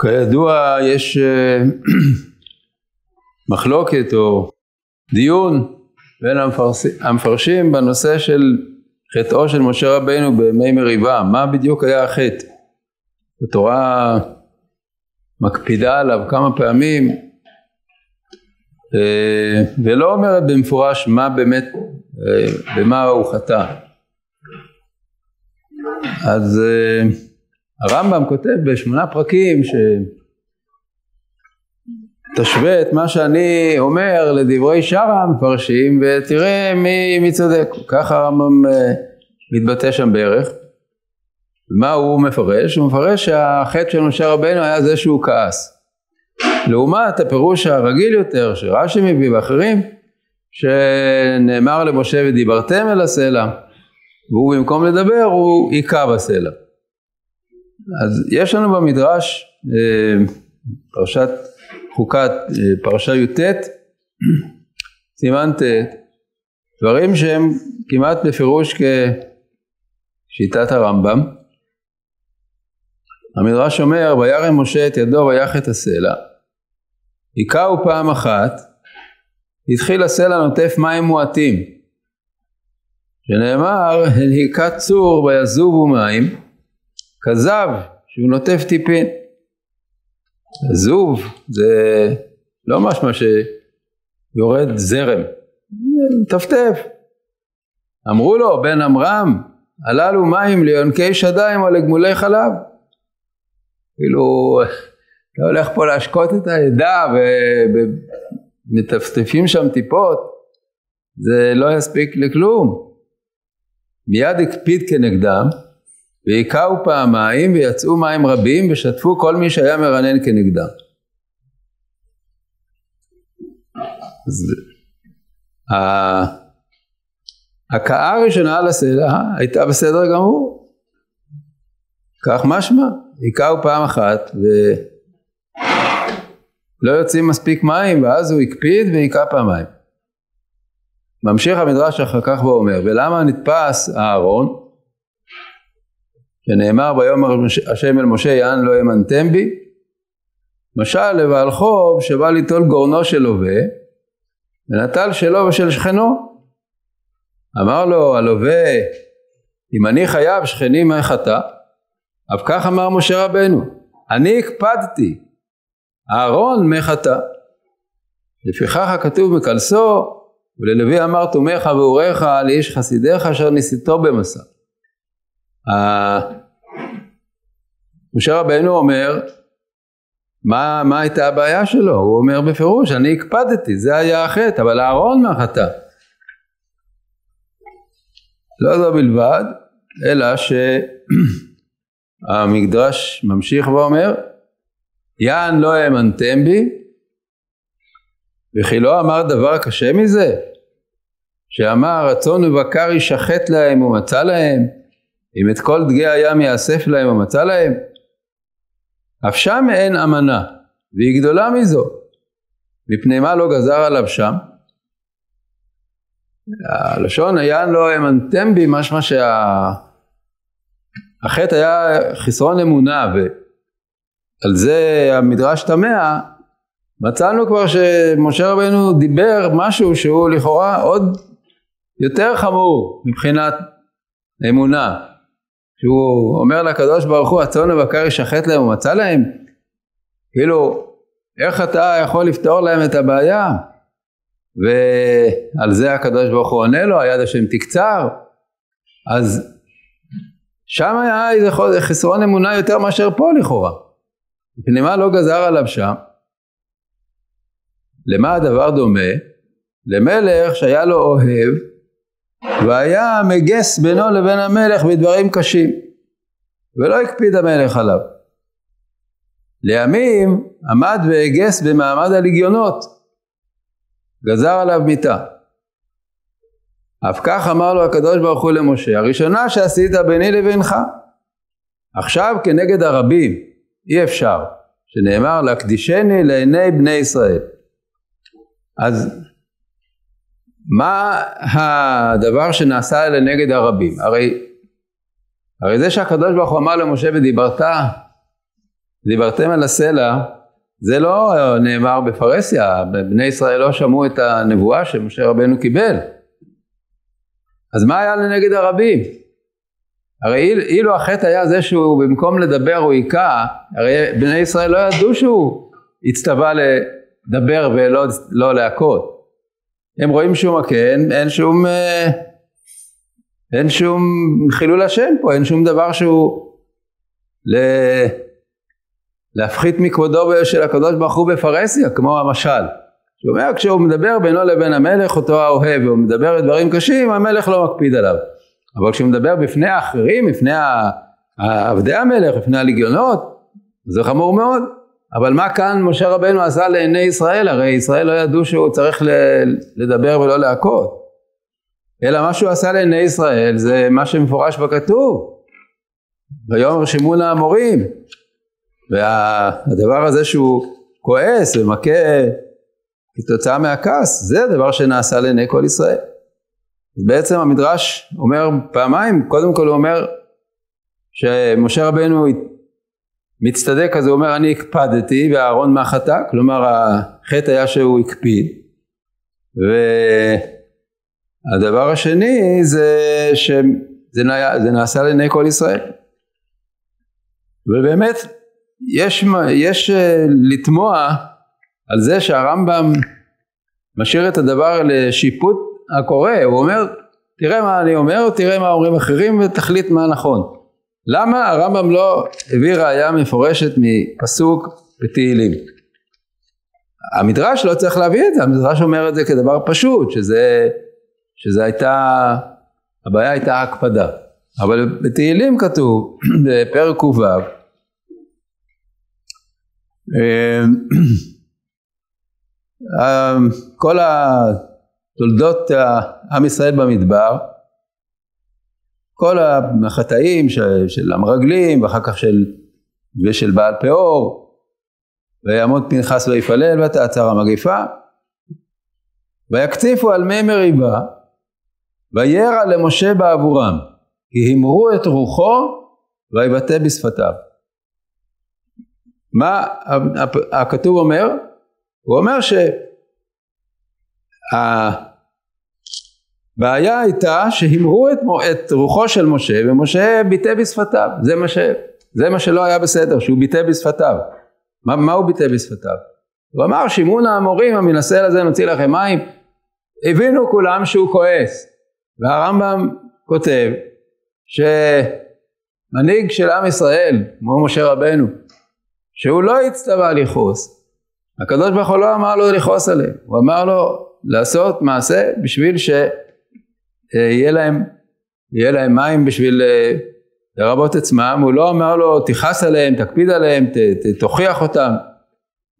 כידוע יש אה, מחלוקת או דיון בין המפרשים בנושא של חטאו של משה רבינו בימי מריבה, מה בדיוק היה החטא? התורה מקפידה עליו כמה פעמים אה, ולא אומרת במפורש מה באמת, אה, במה הוא חטא. אז הרמב"ם כותב בשמונה פרקים שתשווה את מה שאני אומר לדברי שאר המפרשים ותראה מי, מי צודק. ככה הרמב"ם אה, מתבטא שם בערך. מה הוא מפרש? הוא מפרש שהחטא של משה רבנו היה זה שהוא כעס. לעומת הפירוש הרגיל יותר שרש"י מביא ואחרים שנאמר למשה ודיברתם אל הסלע והוא במקום לדבר הוא היכה בסלע. אז יש לנו במדרש אה, פרשת חוקת, אה, פרשה י"ט, סימן ט', דברים שהם כמעט בפירוש כשיטת הרמב"ם. המדרש אומר, וירם משה את ידו ויח את הסלע, היכהו פעם אחת, התחיל הסלע נוטף מים מועטים, שנאמר, הלהיקת צור ויזובו מים, כזב שהוא נוטף טיפין. זוב זה לא משמע שיורד זרם, מטפטף. אמרו לו בן עמרם הללו מים ליונקי שדיים או לגמולי חלב. כאילו אתה הולך פה להשקות את העדה ומטפטפים שם טיפות זה לא יספיק לכלום. מיד הקפיד כנגדם והיכהו פעמיים ויצאו מים רבים ושטפו כל מי שהיה מרנן כנגדם. אז ההכאה הראשונה על הסלע הייתה בסדר גמור. כך משמע, היכהו פעם אחת ולא יוצאים מספיק מים ואז הוא הקפיד והיכה פעמיים. ממשיך המדרש אחר כך ואומר ולמה נתפס אהרון שנאמר ביום השם אל משה יען לא האמנתם בי? משל לבעל חוב שבא ליטול גורנו של לווה ונטל שלו ושל שכנו. אמר לו הלווה אם אני חייב שכני מה חטא? אף כך אמר משה רבנו אני הקפדתי אהרון מה חטא? לפיכך הכתוב מקלסו וללוי אמר תומך ואוריך לאיש חסידיך אשר ניסיתו במסע משה רבנו אומר, מה, מה הייתה הבעיה שלו? הוא אומר בפירוש, אני הקפדתי, זה היה החטא, אבל אהרון מה חטא? לא זו בלבד, אלא שהמקדש ממשיך ואומר, יען לא האמנתם בי, וכי לא אמר דבר קשה מזה? שאמר רצון ובקר ישחט להם ומצא להם, אם את כל דגי הים יאסף להם ומצא להם, אף שם אין אמנה, והיא גדולה מזו, מפני מה לא גזר עליו שם? הלשון היה לא האמנתם בי, משמע שהחטא שה... היה חסרון אמונה, ועל זה המדרש תמה, מצאנו כבר שמשה רבנו דיבר משהו שהוא לכאורה עוד יותר חמור מבחינת אמונה. שהוא אומר לקדוש ברוך הוא הצאן ובקר ישחט להם ומצא להם? כאילו איך אתה יכול לפתור להם את הבעיה? ועל זה הקדוש ברוך הוא עונה לו היד השם תקצר. אז שם היה איזה חסרון אמונה יותר מאשר פה לכאורה. מפני מה לא גזר עליו שם? למה הדבר דומה? למלך שהיה לו אוהב והיה מגס בינו לבין המלך בדברים קשים ולא הקפיד המלך עליו. לימים עמד והגס במעמד הלגיונות גזר עליו מיתה. אף כך אמר לו הקדוש ברוך הוא למשה הראשונה שעשית ביני לבינך עכשיו כנגד הרבים אי אפשר שנאמר להקדישני לעיני בני ישראל אז מה הדבר שנעשה לנגד הרבים? הרי, הרי זה שהקדוש ברוך הוא אמר למשה ודיברת דיברתם על הסלע, זה לא נאמר בפרהסיה, בני ישראל לא שמעו את הנבואה שמשה רבנו קיבל. אז מה היה לנגד הרבים? הרי אילו החטא היה זה שהוא במקום לדבר הוא היכה, הרי בני ישראל לא ידעו שהוא הצטווה לדבר ולא לא להכות. הם רואים שהוא מכה, אין, שום אה, אין שום חילול השם פה, אין שום דבר שהוא ל... להפחית מכבודו של הקדוש ברוך הוא בפרהסיה, כמו המשל. שהוא אומר כשהוא מדבר בינו לבין המלך אותו האוהב והוא מדבר דברים קשים המלך לא מקפיד עליו אבל כשהוא מדבר בפני האחרים בפני עבדי המלך בפני הלגיונות זה חמור מאוד אבל מה כאן משה רבנו עשה לעיני ישראל? הרי ישראל לא ידעו שהוא צריך לדבר ולא להכות. אלא מה שהוא עשה לעיני ישראל זה מה שמפורש בכתוב. ויאמר שמעון האמורים. והדבר הזה שהוא כועס ומכה כתוצאה מהכעס, זה הדבר שנעשה לעיני כל ישראל. בעצם המדרש אומר פעמיים, קודם כל הוא אומר שמשה רבנו מצטדק אז הוא אומר אני הקפדתי ואהרון מה חטא, כלומר החטא היה שהוא הקפיד. והדבר השני זה שזה נעשה לעיני כל ישראל. ובאמת יש, יש אה, לתמוע על זה שהרמב"ם משאיר את הדבר לשיפוט הקורא, הוא אומר תראה מה אני אומר, תראה מה אומרים אחרים ותחליט מה נכון. למה הרמב"ם לא הביא ראייה מפורשת מפסוק בתהילים? המדרש לא צריך להביא את זה, המדרש אומר את זה כדבר פשוט, שזה, שזה הייתה, הבעיה הייתה הקפדה. אבל בתהילים כתוב בפרק ק"ו אמ, כל התולדות עם ישראל במדבר, כל החטאים של המרגלים ואחר כך של, ושל בעל פאור ויעמוד פנחס ויפלל ותעצר המגפה ויקציפו על מי מריבה וירע למשה בעבורם כי הימרו את רוחו ויבטא בשפתיו. מה הכתוב אומר? הוא אומר שהבעיה הייתה שהמרו את, את רוחו של משה ומשה ביטא בשפתיו, זה מה, ש, זה מה שלא היה בסדר, שהוא ביטא בשפתיו. מה, מה הוא ביטא בשפתיו? הוא אמר שימון האמורים המנסה לזה נוציא לכם מים, הבינו כולם שהוא כועס, והרמב"ם כותב שמנהיג של עם ישראל, כמו משה רבנו, שהוא לא הצטווה לכעוס, הקדוש ברוך הוא לא אמר לו לכעוס עליהם, הוא אמר לו לעשות מעשה בשביל שיהיה להם, יהיה להם מים בשביל אה, לרבות עצמם, הוא לא אמר לו תכעס עליהם, תקפיד עליהם, ת, ת, תוכיח אותם.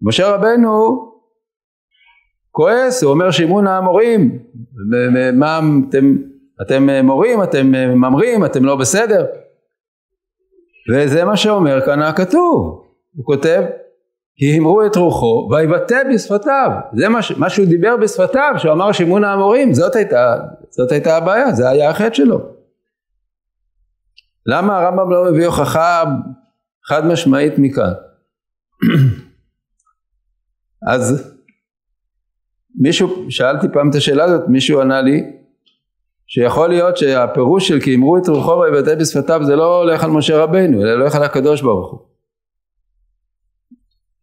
משה רבנו כועס, הוא אומר שימון המורים, מה אתם, אתם מורים, אתם ממרים, אתם לא בסדר. וזה מה שאומר כאן הכתוב, הוא כותב כי המרו את רוחו ויבטא בשפתיו. זה מה, מה שהוא דיבר בשפתיו שהוא אמר שימון האמורים זאת הייתה, זאת הייתה הבעיה זה היה החטא שלו. למה הרמב"ם לא מביא הוכחה חד משמעית מכאן? אז מישהו שאלתי פעם את השאלה הזאת מישהו ענה לי שיכול להיות שהפירוש של כי אמרו את רוחו ויבטא בשפתיו זה לא הולך על משה רבינו אלא הולך על הקדוש ברוך הוא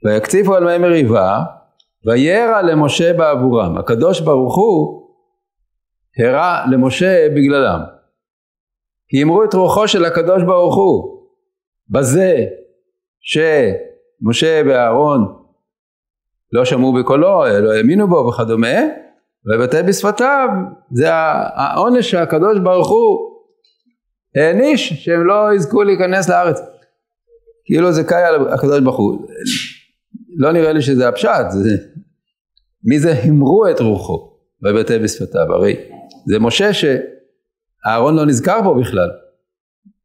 ויקציפו על מי מריבה וירא למשה בעבורם הקדוש ברוך הוא הרע למשה בגללם כי אמרו את רוחו של הקדוש ברוך הוא בזה שמשה ואהרון לא שמעו בקולו, לא האמינו בו וכדומה, ובטא בשפתיו זה העונש שהקדוש ברוך הוא העניש שהם לא יזכו להיכנס לארץ. כאילו זה קאי על הקדוש ברוך הוא. לא נראה לי שזה הפשט, זה, מי זה המרו את רוחו ויבטא בשפתיו, הרי זה משה שאהרון לא נזכר פה בכלל.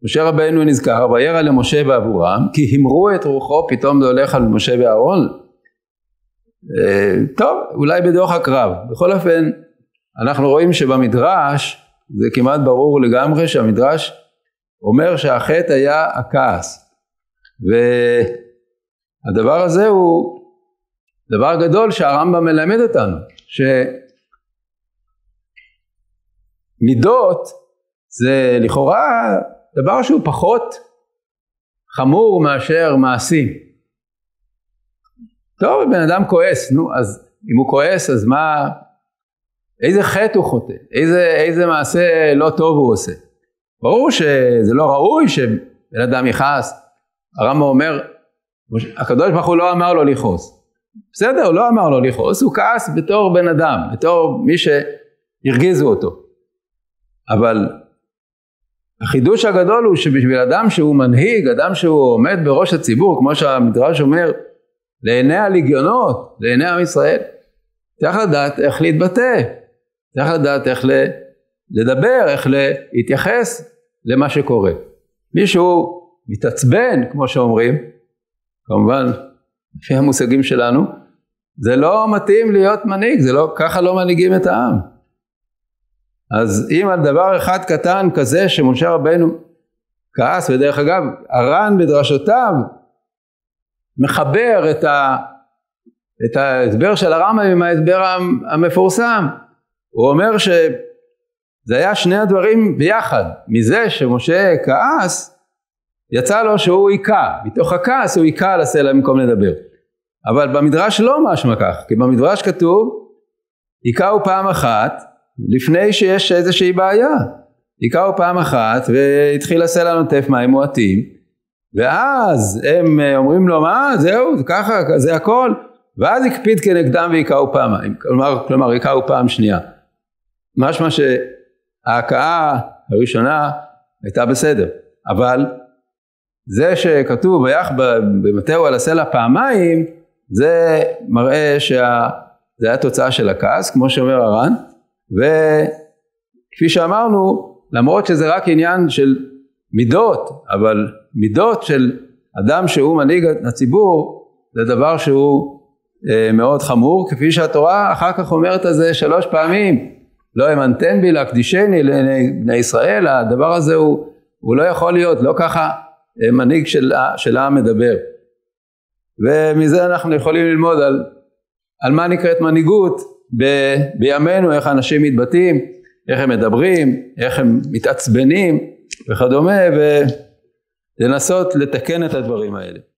משה רבנו נזכר, וירא למשה ועבורם, כי המרו את רוחו, פתאום זה הולך על משה ואהרון. אה, טוב, אולי בדוח הקרב. בכל אופן, אנחנו רואים שבמדרש, זה כמעט ברור לגמרי שהמדרש אומר שהחטא היה הכעס. ו... הדבר הזה הוא דבר גדול שהרמב"ם מלמד אותנו, שמידות זה לכאורה דבר שהוא פחות חמור מאשר מעשים. טוב, בן אדם כועס, נו, אז אם הוא כועס, אז מה, איזה חטא הוא חוטא, איזה, איזה מעשה לא טוב הוא עושה. ברור שזה לא ראוי שבן אדם יכעס. הרמב"ם אומר, הקדוש ברוך הוא לא אמר לו לכעוס. בסדר, הוא לא אמר לו לכעוס, הוא כעס בתור בן אדם, בתור מי שהרגיזו אותו. אבל החידוש הגדול הוא שבשביל אדם שהוא מנהיג, אדם שהוא עומד בראש הציבור, כמו שהמדרש אומר, לעיני הליגיונות, לעיני עם ישראל, צריך לדעת איך להתבטא, צריך לדעת איך לדבר, איך להתייחס למה שקורה. מישהו מתעצבן, כמו שאומרים, כמובן לפי המושגים שלנו, זה לא מתאים להיות מנהיג, זה לא, ככה לא מנהיגים את העם. אז אם על דבר אחד קטן כזה שמשה רבנו כעס, ודרך אגב, הר"ן בדרשותיו מחבר את, ה, את ההסבר של הרמב"ם עם ההסבר המפורסם. הוא אומר שזה היה שני הדברים ביחד. מזה שמשה כעס, יצא לו שהוא היכה. מתוך הכעס הוא היכה על הסלע במקום לדבר. אבל במדרש לא משמע כך, כי במדרש כתוב, היכהו פעם אחת, לפני שיש איזושהי בעיה. היכהו פעם אחת והתחיל הסלע נוטף מים מועטים ואז הם אה, אומרים לו מה זהו זה ככה זה הכל ואז הקפיד כנגדם והיכהו פעמיים כלומר, כלומר היכהו פעם שנייה משמע שההכאה הראשונה הייתה בסדר אבל זה שכתוב ויח במטהו על הסלע פעמיים זה מראה שזה היה תוצאה של הכעס כמו שאומר הר"ן וכפי שאמרנו, למרות שזה רק עניין של מידות, אבל מידות של אדם שהוא מנהיג הציבור זה דבר שהוא אה, מאוד חמור, כפי שהתורה אחר כך אומרת על זה שלוש פעמים, לא האמנתם בי להקדישני לעיני בני ישראל, הדבר הזה הוא, הוא לא יכול להיות, לא ככה מנהיג של, של העם מדבר. ומזה אנחנו יכולים ללמוד על, על מה נקראת מנהיגות, ב, בימינו, איך אנשים מתבטאים, איך הם מדברים, איך הם מתעצבנים וכדומה, ולנסות לתקן את הדברים האלה.